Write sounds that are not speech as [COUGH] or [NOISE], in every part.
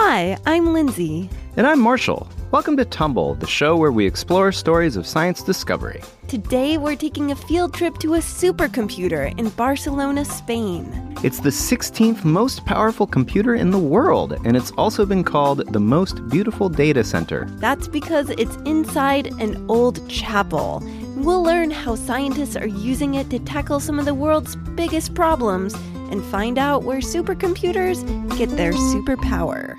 Hi, I'm Lindsay. And I'm Marshall. Welcome to Tumble, the show where we explore stories of science discovery. Today, we're taking a field trip to a supercomputer in Barcelona, Spain. It's the 16th most powerful computer in the world, and it's also been called the most beautiful data center. That's because it's inside an old chapel. We'll learn how scientists are using it to tackle some of the world's biggest problems and find out where supercomputers get their superpower.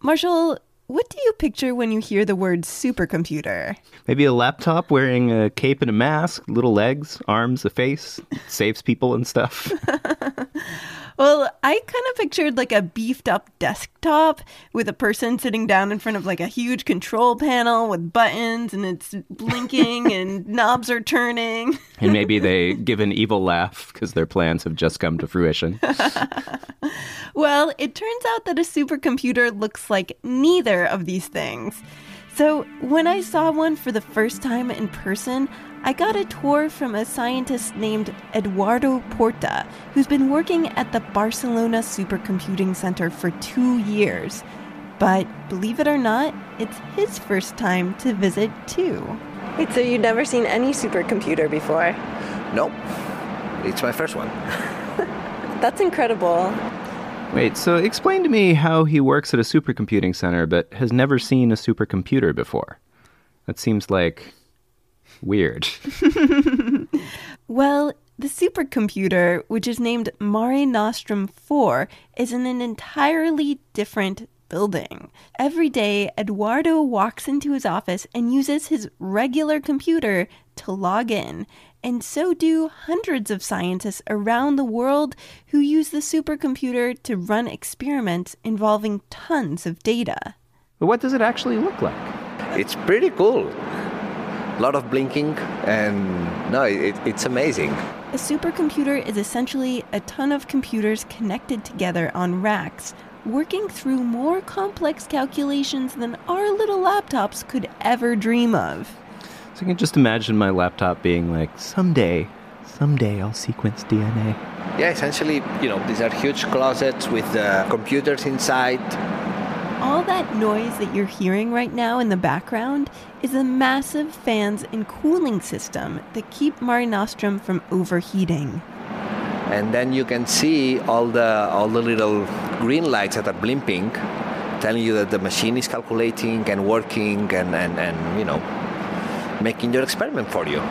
Marshall, what do you picture when you hear the word supercomputer? Maybe a laptop wearing a cape and a mask, little legs, arms, a face, saves people and stuff. [LAUGHS] Well, I kind of pictured like a beefed up desktop with a person sitting down in front of like a huge control panel with buttons and it's blinking [LAUGHS] and knobs are turning. and maybe they give an evil laugh because their plans have just come to fruition. [LAUGHS] well, it turns out that a supercomputer looks like neither of these things. So, when I saw one for the first time in person, I got a tour from a scientist named Eduardo Porta, who's been working at the Barcelona Supercomputing Center for two years. But believe it or not, it's his first time to visit too. Wait, so you've never seen any supercomputer before? Nope. It's my first one. [LAUGHS] That's incredible. Wait, so explain to me how he works at a supercomputing center but has never seen a supercomputer before. That seems like weird. [LAUGHS] well, the supercomputer, which is named Mare Nostrum 4, is in an entirely different building. Every day, Eduardo walks into his office and uses his regular computer to log in, and so do hundreds of scientists around the world who use the supercomputer to run experiments involving tons of data. But what does it actually look like? It's pretty cool a lot of blinking, and no, it, it's amazing. A supercomputer is essentially a ton of computers connected together on racks, working through more complex calculations than our little laptops could ever dream of. So I can just imagine my laptop being like, someday, someday I'll sequence DNA. Yeah, essentially, you know, these are huge closets with uh, computers inside all that noise that you're hearing right now in the background is the massive fans and cooling system that keep Mare Nostrum from overheating. And then you can see all the all the little green lights that are blimping, telling you that the machine is calculating and working and, and, and you know making your experiment for you.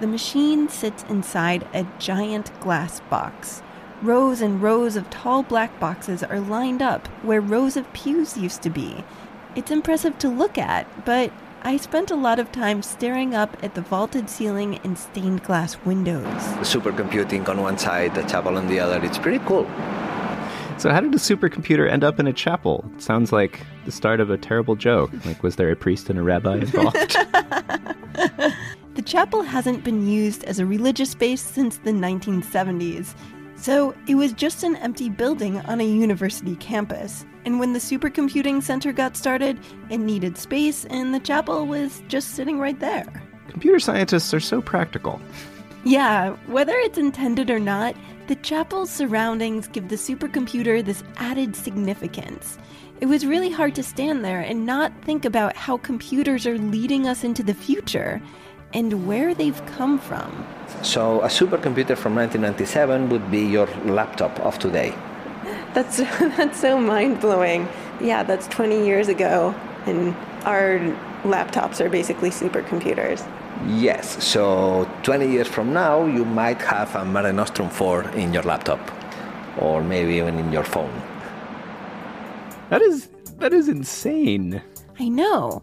The machine sits inside a giant glass box Rows and rows of tall black boxes are lined up where rows of pews used to be. It's impressive to look at, but I spent a lot of time staring up at the vaulted ceiling and stained glass windows. The supercomputing on one side, the chapel on the other. It's pretty cool. So, how did a supercomputer end up in a chapel? It sounds like the start of a terrible joke. Like, was there a priest and a rabbi involved? [LAUGHS] the chapel hasn't been used as a religious space since the 1970s. So it was just an empty building on a university campus. And when the supercomputing center got started, it needed space, and the chapel was just sitting right there. Computer scientists are so practical. Yeah, whether it's intended or not, the chapel's surroundings give the supercomputer this added significance. It was really hard to stand there and not think about how computers are leading us into the future and where they've come from. So, a supercomputer from 1997 would be your laptop of today. [LAUGHS] That's that's so mind blowing. Yeah, that's 20 years ago, and our laptops are basically supercomputers. Yes. So, 20 years from now, you might have a Mare Nostrum 4 in your laptop, or maybe even in your phone. That is that is insane. I know.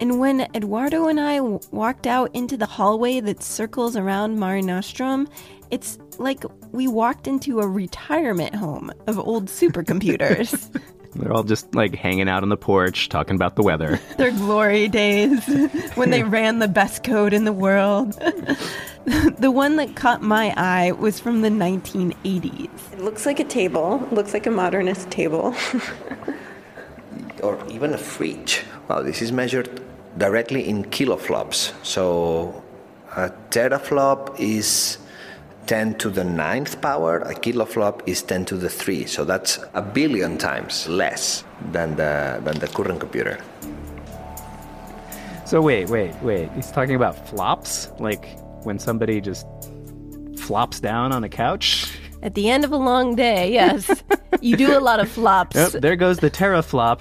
And when Eduardo and I w- walked out into the hallway that circles around Mare Nostrum, it's like we walked into a retirement home of old supercomputers. [LAUGHS] They're all just like hanging out on the porch talking about the weather. [LAUGHS] Their glory days [LAUGHS] when they [LAUGHS] ran the best code in the world. the one that caught my eye was from the 1980s. It looks like a table, looks like a modernist table. or even a fridge. Well, this is measured directly in kiloflops. So a teraflop is 10 to the ninth power, a kiloflop is 10 to the 3. So that's a billion times less than the, than the current computer. So wait, wait, wait. He's talking about flops? Like when somebody just flops down on a couch? At the end of a long day, yes. you do a lot of flops. Yep, there goes the teraflop.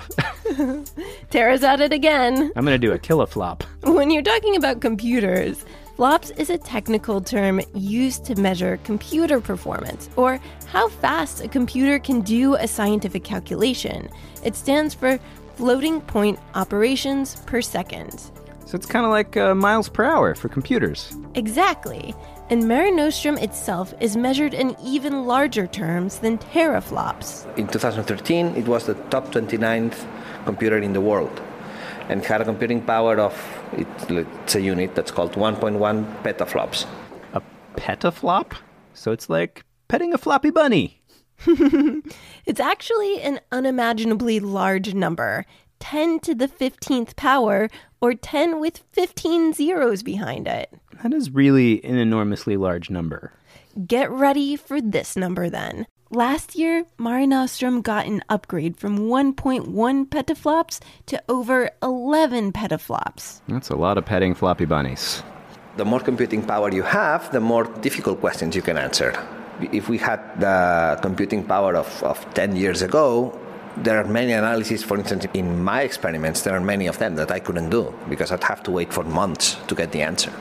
[LAUGHS] Tara's at it again. I'm going to do a kiloflop. When you're talking about computers, flops is a technical term used to measure computer performance or how fast a computer can do a scientific calculation. It stands for floating point operations per second. So it's kind of like uh, miles per hour for computers. Exactly. And Mare Nostrum itself is measured in even larger terms than teraflops. In 2013, it was the top 29th computer in the world and had a computing power of, it's a unit that's called 1.1 petaflops. A petaflop? So it's like petting a floppy bunny. [LAUGHS] it's actually an unimaginably large number 10 to the 15th power, or 10 with 15 zeros behind it. That is really an enormously large number. Get ready for this number then. Last year, Mare Nostrum got an upgrade from 1.1 petaflops to over 11 petaflops. That's a lot of petting floppy bunnies. The more computing power you have, the more difficult questions you can answer. If we had the computing power of, of 10 years ago, there are many analyses, for instance, in my experiments, there are many of them that I couldn't do because I'd have to wait for months to get the answer.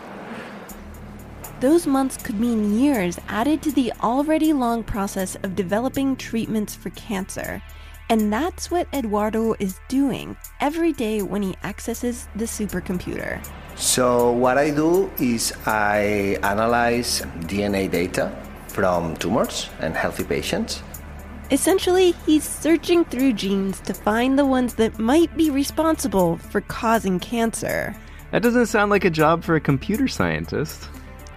Those months could mean years added to the already long process of developing treatments for cancer. And that's what Eduardo is doing every day when he accesses the supercomputer. So, what I do is I analyze DNA data from tumors and healthy patients Essentially, he's searching through genes to find the ones that might be responsible for causing cancer. That doesn't sound like a job for a computer scientist.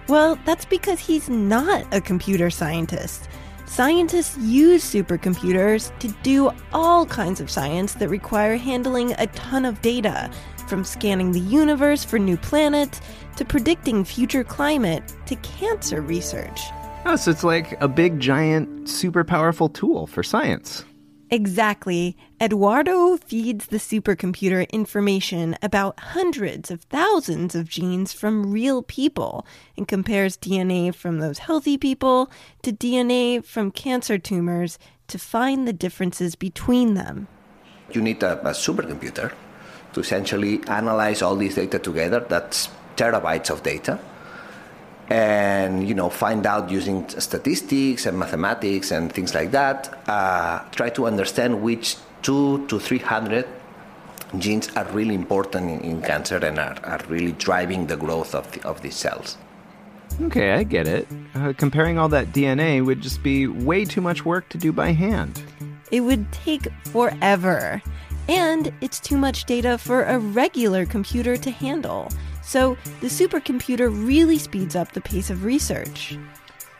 Well, that's because he's not a computer scientist. Scientists use supercomputers to do all kinds of science that require handling a ton of data, from scanning the universe for new planets to predicting future climate to cancer research. Oh, so it's like a big, giant, super powerful tool for science. Exactly. Eduardo feeds the supercomputer information about hundreds of thousands of genes from real people and compares DNA from those healthy people to DNA from cancer tumors to find the differences between them. You need a, a supercomputer to essentially analyze all these data together. That's terabytes of data and you know find out using statistics and mathematics and things like that uh, try to understand which two to three hundred genes are really important in, in cancer and are, are, really driving the growth of, the, of these cells. Okay i get it. Uh, comparing all that dna would just be way too much work to do by hand. It would take forever and it's too much data for a regular computer to handle so the supercomputer really speeds up the pace of research.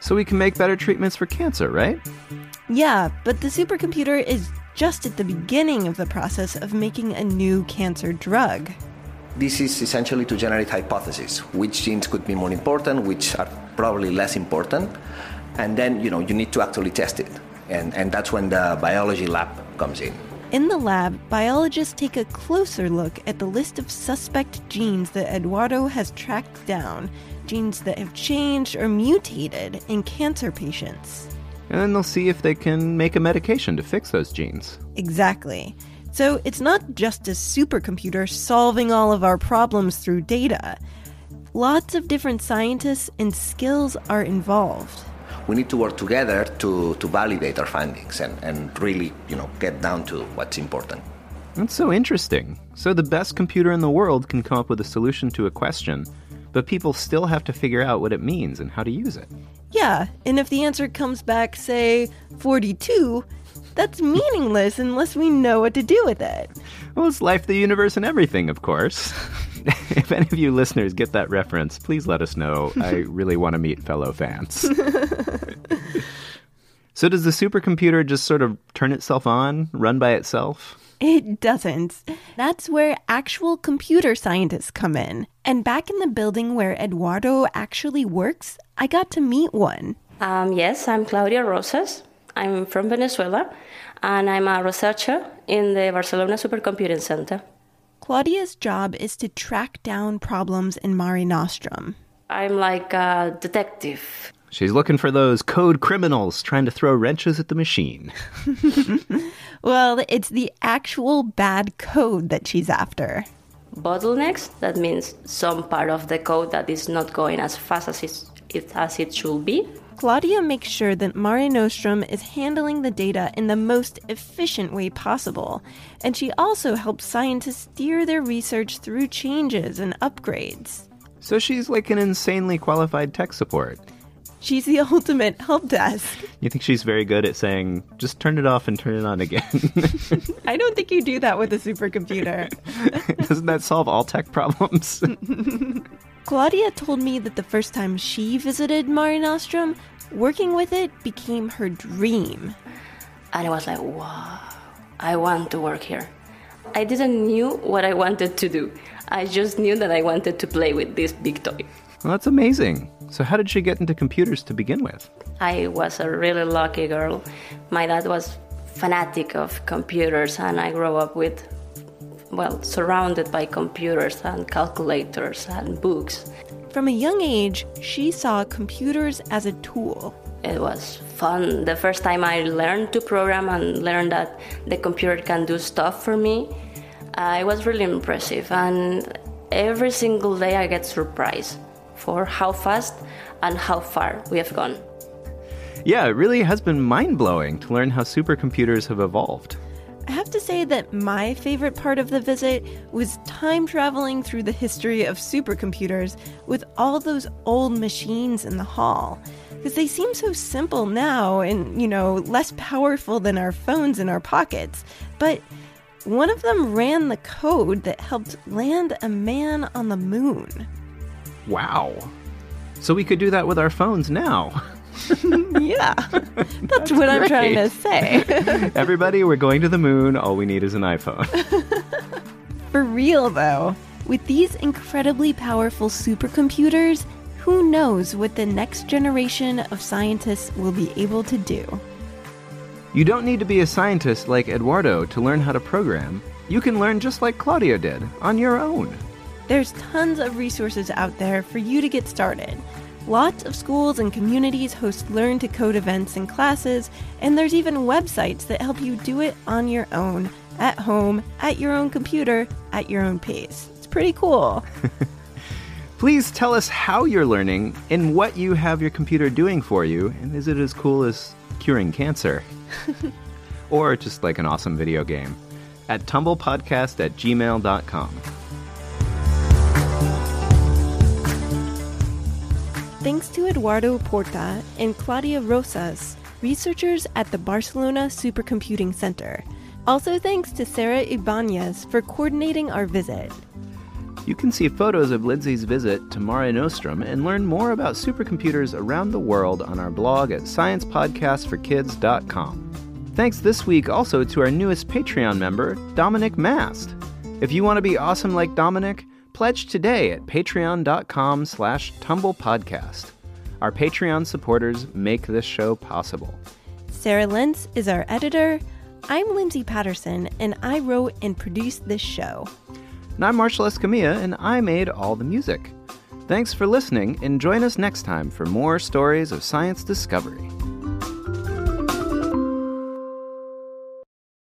So we can make better treatments for cancer, right? Yeah, but the supercomputer is just at the beginning of the process of making a new cancer drug. This is essentially to generate hypotheses which genes could be more important, which are probably less important, and then you know you need to actually test it, and and that's when the biology lab comes in. In the lab, biologists take a closer look at the list of suspect genes that Eduardo has tracked down, genes that have changed or mutated in cancer patients. And then they'll see if they can make a medication to fix those genes. Exactly. So it's not just a supercomputer solving all of our problems through data. Lots of different scientists and skills are involved we need to work together to, to validate our findings and, and really, you know, get down to what's important. That's so interesting. So the best computer in the world can come up with a solution to a question, but people still have to figure out what it means and how to use it. Yeah, and if the answer comes back, say, 42, that's meaningless unless we know what to do with it. Well, it's life, the universe, and everything, of course. [LAUGHS] if any of you listeners get that reference, please let us know. I [LAUGHS] really want to meet fellow fans. [LAUGHS] so, does the supercomputer just sort of turn itself on, run by itself? It doesn't. That's where actual computer scientists come in. And back in the building where Eduardo actually works, I got to meet one. Um, yes, I'm Claudia Rosas. I'm from Venezuela, and I'm a researcher in the Barcelona Supercomputing Center. Claudia's job is to track down problems in Mare Nostrum. I'm like a detective. She's looking for those code criminals trying to throw wrenches at the machine. [LAUGHS] Well, it's the actual bad code that she's after. Bottlenecks, that means some part of the code that is not going as fast as it, as it should be. Claudia makes sure that Mare Nostrum is handling the data in the most efficient way possible, and she also helps scientists steer their research through changes and upgrades. So she's like an insanely qualified tech support. She's the [LAUGHS] ultimate help desk. You think she's very good at saying, just turn it off and turn it on again? [LAUGHS] I don't think you do that with a supercomputer. [LAUGHS] Doesn't that solve all tech problems? Claudia told me that the first time she visited Mare Nostrum, working with it became her dream. And I was like, wow, I want to work here. I didn't knew what I wanted to do. I just knew that I wanted to play with this big toy. Well, that's amazing. So, how did she get into computers to begin with? I was a really lucky girl. My dad was fanatic of computers, and I grew up with, well, surrounded by computers and calculators and books. From a young age, she saw computers as a tool. It was fun. The first time I learned to program and learned that the computer can do stuff for me, uh, it was really impressive. And every single day I get surprised for how fast and how far we have gone. Yeah, it really has been mind blowing to learn how supercomputers have evolved. I have to say that my favorite part of the visit was time traveling through the history of supercomputers with all those old machines in the hall. Because they seem so simple now and, you know, less powerful than our phones in our pockets. But one of them ran the code that helped land a man on the moon. Wow. So we could do that with our phones now. [LAUGHS] yeah, that's, that's what I'm trying to say. [LAUGHS] Everybody, we're going to the moon. All we need is an iPhone. [LAUGHS] For real, though, with these incredibly powerful supercomputers, who knows what the next generation of scientists will be able to do? You don't need to be a scientist like Eduardo to learn how to program. You can learn just like Claudia did, on your own. There's tons of resources out there for you to get started. Lots of schools and communities host Learn to Code events and classes, and there's even websites that help you do it on your own, at home, at your own computer, at your own pace. It's pretty cool. [LAUGHS] Please tell us how you're learning and what you have your computer doing for you, and is it as cool as curing cancer? [LAUGHS] or just like an awesome video game at tumblepodcast at gmail.com. Thanks to Eduardo Porta and Claudia Rosas, researchers at the Barcelona Supercomputing Center. Also thanks to Sarah Ibanez for coordinating our visit. You can see photos of Lindsay's visit to Mare Nostrum and learn more about supercomputers around the world on our blog at sciencepodcastforkids.com. Thanks this week also to our newest Patreon member, Dominic Mast. If you want to be awesome like Dominic, pledge today at patreon.com slash tumblepodcast. Our Patreon supporters make this show possible. Sarah Lentz is our editor. I'm Lindsay Patterson, and I wrote and produced this show. And I'm Marshall Escamilla, and I made all the music. Thanks for listening, and join us next time for more stories of science discovery.